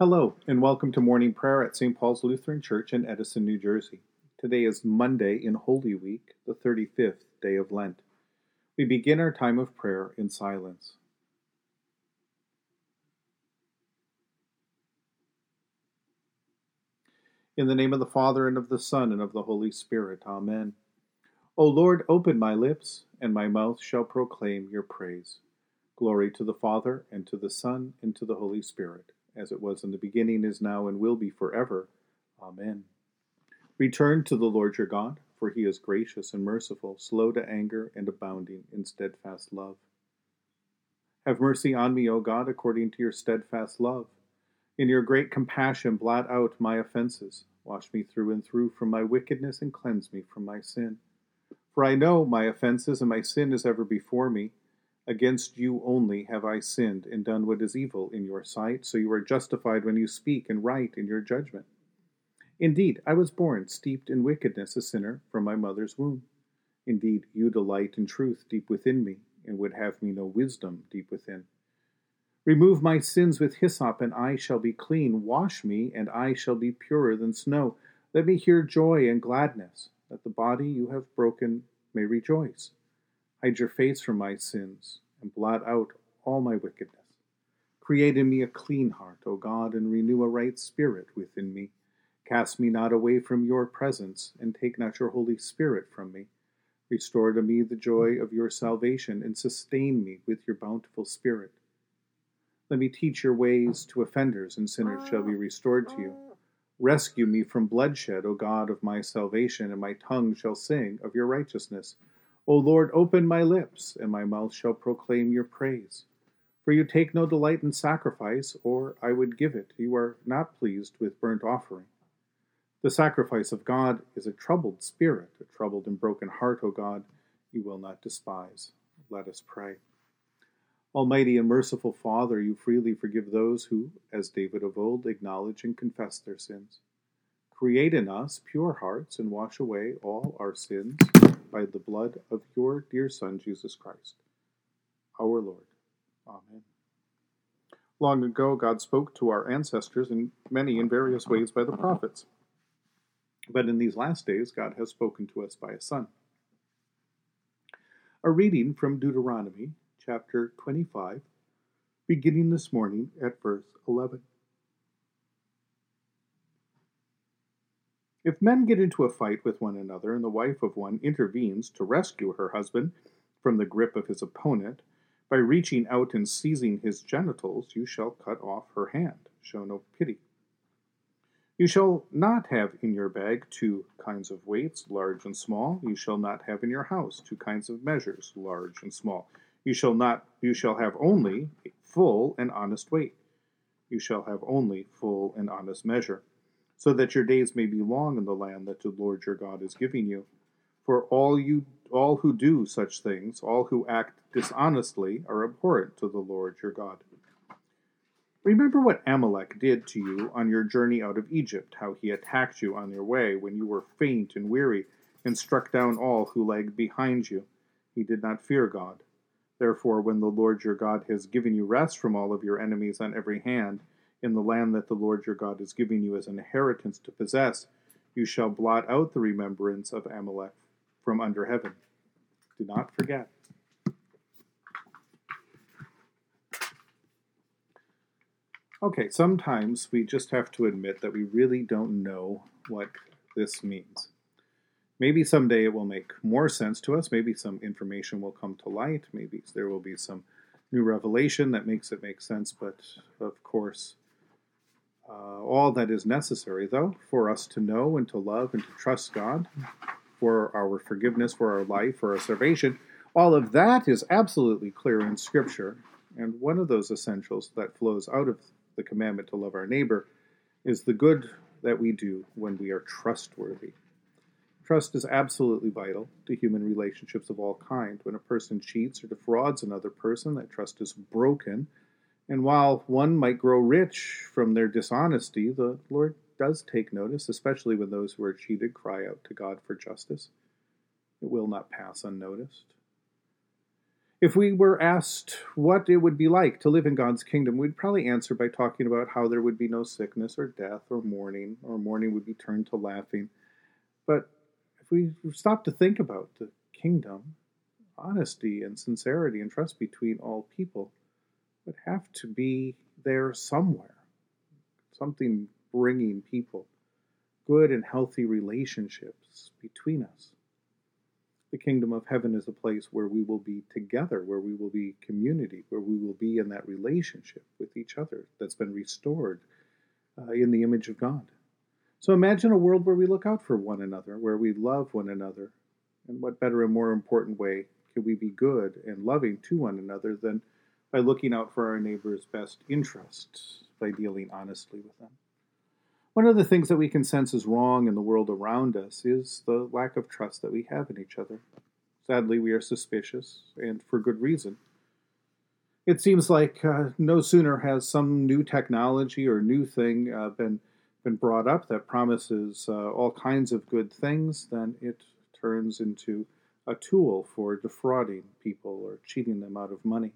Hello, and welcome to morning prayer at St. Paul's Lutheran Church in Edison, New Jersey. Today is Monday in Holy Week, the 35th day of Lent. We begin our time of prayer in silence. In the name of the Father, and of the Son, and of the Holy Spirit. Amen. O Lord, open my lips, and my mouth shall proclaim your praise. Glory to the Father, and to the Son, and to the Holy Spirit as it was in the beginning, is now, and will be forever. Amen. Return to the Lord your God, for he is gracious and merciful, slow to anger, and abounding in steadfast love. Have mercy on me, O God, according to your steadfast love. In your great compassion, blot out my offenses. Wash me through and through from my wickedness, and cleanse me from my sin. For I know my offenses, and my sin is ever before me. Against you only have I sinned and done what is evil in your sight, so you are justified when you speak and right in your judgment. Indeed, I was born steeped in wickedness, a sinner from my mother's womb. Indeed, you delight in truth deep within me, and would have me know wisdom deep within. Remove my sins with hyssop, and I shall be clean. Wash me, and I shall be purer than snow. Let me hear joy and gladness, that the body you have broken may rejoice. Hide your face from my sins, and blot out all my wickedness. Create in me a clean heart, O God, and renew a right spirit within me. Cast me not away from your presence, and take not your Holy Spirit from me. Restore to me the joy of your salvation, and sustain me with your bountiful Spirit. Let me teach your ways to offenders, and sinners shall be restored to you. Rescue me from bloodshed, O God of my salvation, and my tongue shall sing of your righteousness. O Lord, open my lips, and my mouth shall proclaim your praise. For you take no delight in sacrifice, or I would give it. You are not pleased with burnt offering. The sacrifice of God is a troubled spirit, a troubled and broken heart, O God, you will not despise. Let us pray. Almighty and merciful Father, you freely forgive those who, as David of old, acknowledge and confess their sins. Create in us pure hearts and wash away all our sins by the blood of your dear Son, Jesus Christ, our Lord. Amen. Long ago, God spoke to our ancestors in many and various ways by the prophets. But in these last days, God has spoken to us by a Son. A reading from Deuteronomy chapter 25, beginning this morning at verse 11. If men get into a fight with one another and the wife of one intervenes to rescue her husband from the grip of his opponent, by reaching out and seizing his genitals, you shall cut off her hand. Show no pity. You shall not have in your bag two kinds of weights, large and small. You shall not have in your house two kinds of measures, large and small. You shall not you shall have only full and honest weight. You shall have only full and honest measure so that your days may be long in the land that the Lord your God is giving you. For all you all who do such things, all who act dishonestly, are abhorrent to the Lord your God. Remember what Amalek did to you on your journey out of Egypt, how he attacked you on your way when you were faint and weary, and struck down all who lagged behind you. He did not fear God. Therefore, when the Lord your God has given you rest from all of your enemies on every hand, in the land that the Lord your God is giving you as an inheritance to possess, you shall blot out the remembrance of Amalek from under heaven. Do not forget. Okay, sometimes we just have to admit that we really don't know what this means. Maybe someday it will make more sense to us. Maybe some information will come to light. Maybe there will be some new revelation that makes it make sense. But of course, uh, all that is necessary, though, for us to know and to love and to trust God, for our forgiveness, for our life, for our salvation, all of that is absolutely clear in Scripture. And one of those essentials that flows out of the commandment to love our neighbor is the good that we do when we are trustworthy. Trust is absolutely vital to human relationships of all kind. When a person cheats or defrauds another person, that trust is broken and while one might grow rich from their dishonesty, the Lord does take notice, especially when those who are cheated cry out to God for justice. It will not pass unnoticed. If we were asked what it would be like to live in God's kingdom, we'd probably answer by talking about how there would be no sickness or death or mourning, or mourning would be turned to laughing. But if we stop to think about the kingdom, honesty and sincerity and trust between all people would have to be there somewhere. Something bringing people good and healthy relationships between us. The kingdom of heaven is a place where we will be together, where we will be community, where we will be in that relationship with each other that's been restored uh, in the image of God. So imagine a world where we look out for one another, where we love one another. And what better and more important way can we be good and loving to one another than by looking out for our neighbor's best interests, by dealing honestly with them? One of the things that we can sense is wrong in the world around us is the lack of trust that we have in each other. Sadly, we are suspicious, and for good reason. It seems like uh, no sooner has some new technology or new thing uh, been been brought up that promises uh, all kinds of good things than it turns into a tool for defrauding people or cheating them out of money.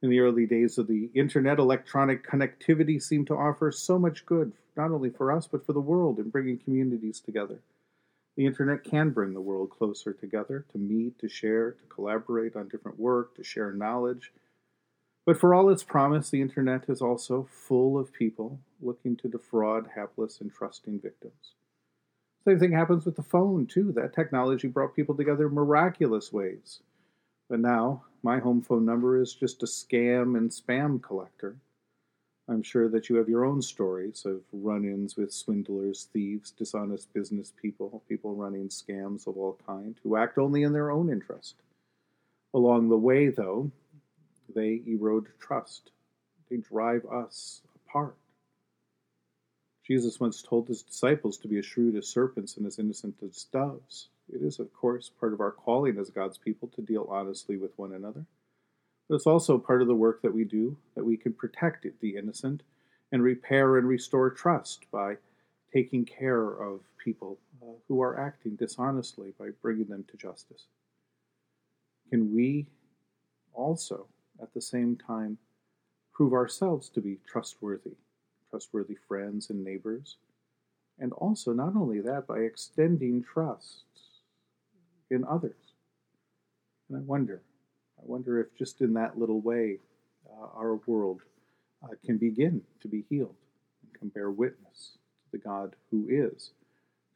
In the early days of the internet, electronic connectivity seemed to offer so much good, not only for us, but for the world in bringing communities together. The internet can bring the world closer together to meet, to share, to collaborate on different work, to share knowledge. But for all its promise, the internet is also full of people looking to defraud hapless and trusting victims. Same thing happens with the phone, too. That technology brought people together in miraculous ways. But now, my home phone number is just a scam and spam collector. I'm sure that you have your own stories of run ins with swindlers, thieves, dishonest business people, people running scams of all kind who act only in their own interest. Along the way, though, they erode trust, they drive us apart. Jesus once told his disciples to be as shrewd as serpents and as innocent as doves. It is, of course, part of our calling as God's people to deal honestly with one another. But it's also part of the work that we do that we can protect the innocent and repair and restore trust by taking care of people uh, who are acting dishonestly by bringing them to justice. Can we also, at the same time, prove ourselves to be trustworthy, trustworthy friends and neighbors? And also, not only that, by extending trust in others. And I wonder, I wonder if just in that little way, uh, our world uh, can begin to be healed and can bear witness to the God who is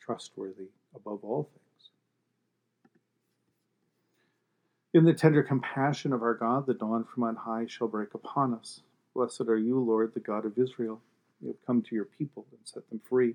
trustworthy above all things. In the tender compassion of our God, the dawn from on high shall break upon us. Blessed are you, Lord, the God of Israel. You have come to your people and set them free.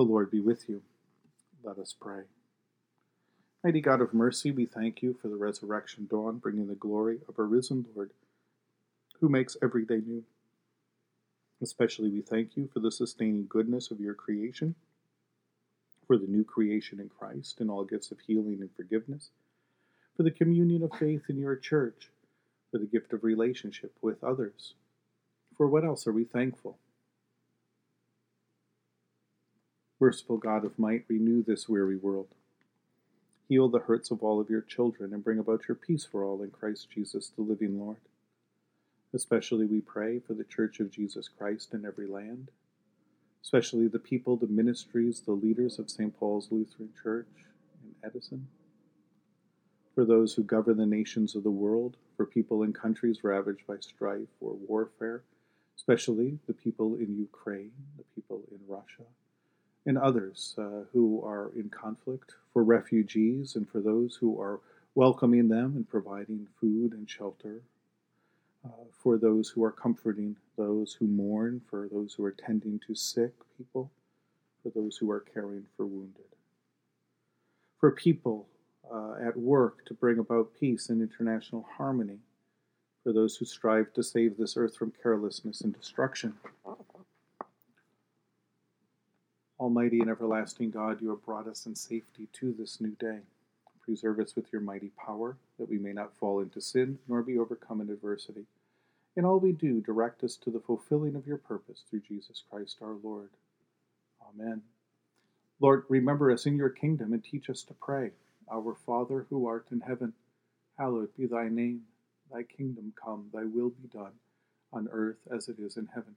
the Lord be with you. Let us pray. Mighty God of mercy, we thank you for the resurrection dawn, bringing the glory of our risen Lord, who makes every day new. Especially we thank you for the sustaining goodness of your creation, for the new creation in Christ and all gifts of healing and forgiveness, for the communion of faith in your church, for the gift of relationship with others. For what else are we thankful? Merciful God of might, renew this weary world. Heal the hurts of all of your children and bring about your peace for all in Christ Jesus, the living Lord. Especially we pray for the Church of Jesus Christ in every land, especially the people, the ministries, the leaders of St. Paul's Lutheran Church in Edison. for those who govern the nations of the world, for people in countries ravaged by strife or warfare, especially the people in Ukraine, the people in Russia, and others uh, who are in conflict, for refugees and for those who are welcoming them and providing food and shelter, uh, for those who are comforting those who mourn, for those who are tending to sick people, for those who are caring for wounded. For people uh, at work to bring about peace and international harmony, for those who strive to save this earth from carelessness and destruction. Almighty and everlasting God, you have brought us in safety to this new day. Preserve us with your mighty power, that we may not fall into sin nor be overcome in adversity. In all we do, direct us to the fulfilling of your purpose through Jesus Christ our Lord. Amen. Lord, remember us in your kingdom and teach us to pray. Our Father who art in heaven, hallowed be thy name. Thy kingdom come, thy will be done, on earth as it is in heaven.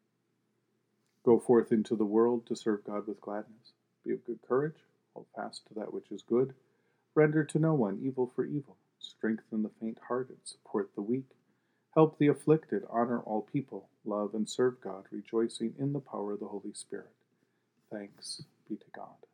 Go forth into the world to serve God with gladness. Be of good courage, hold fast to that which is good, render to no one evil for evil, strengthen the faint hearted, support the weak, help the afflicted, honor all people, love and serve God, rejoicing in the power of the Holy Spirit. Thanks be to God.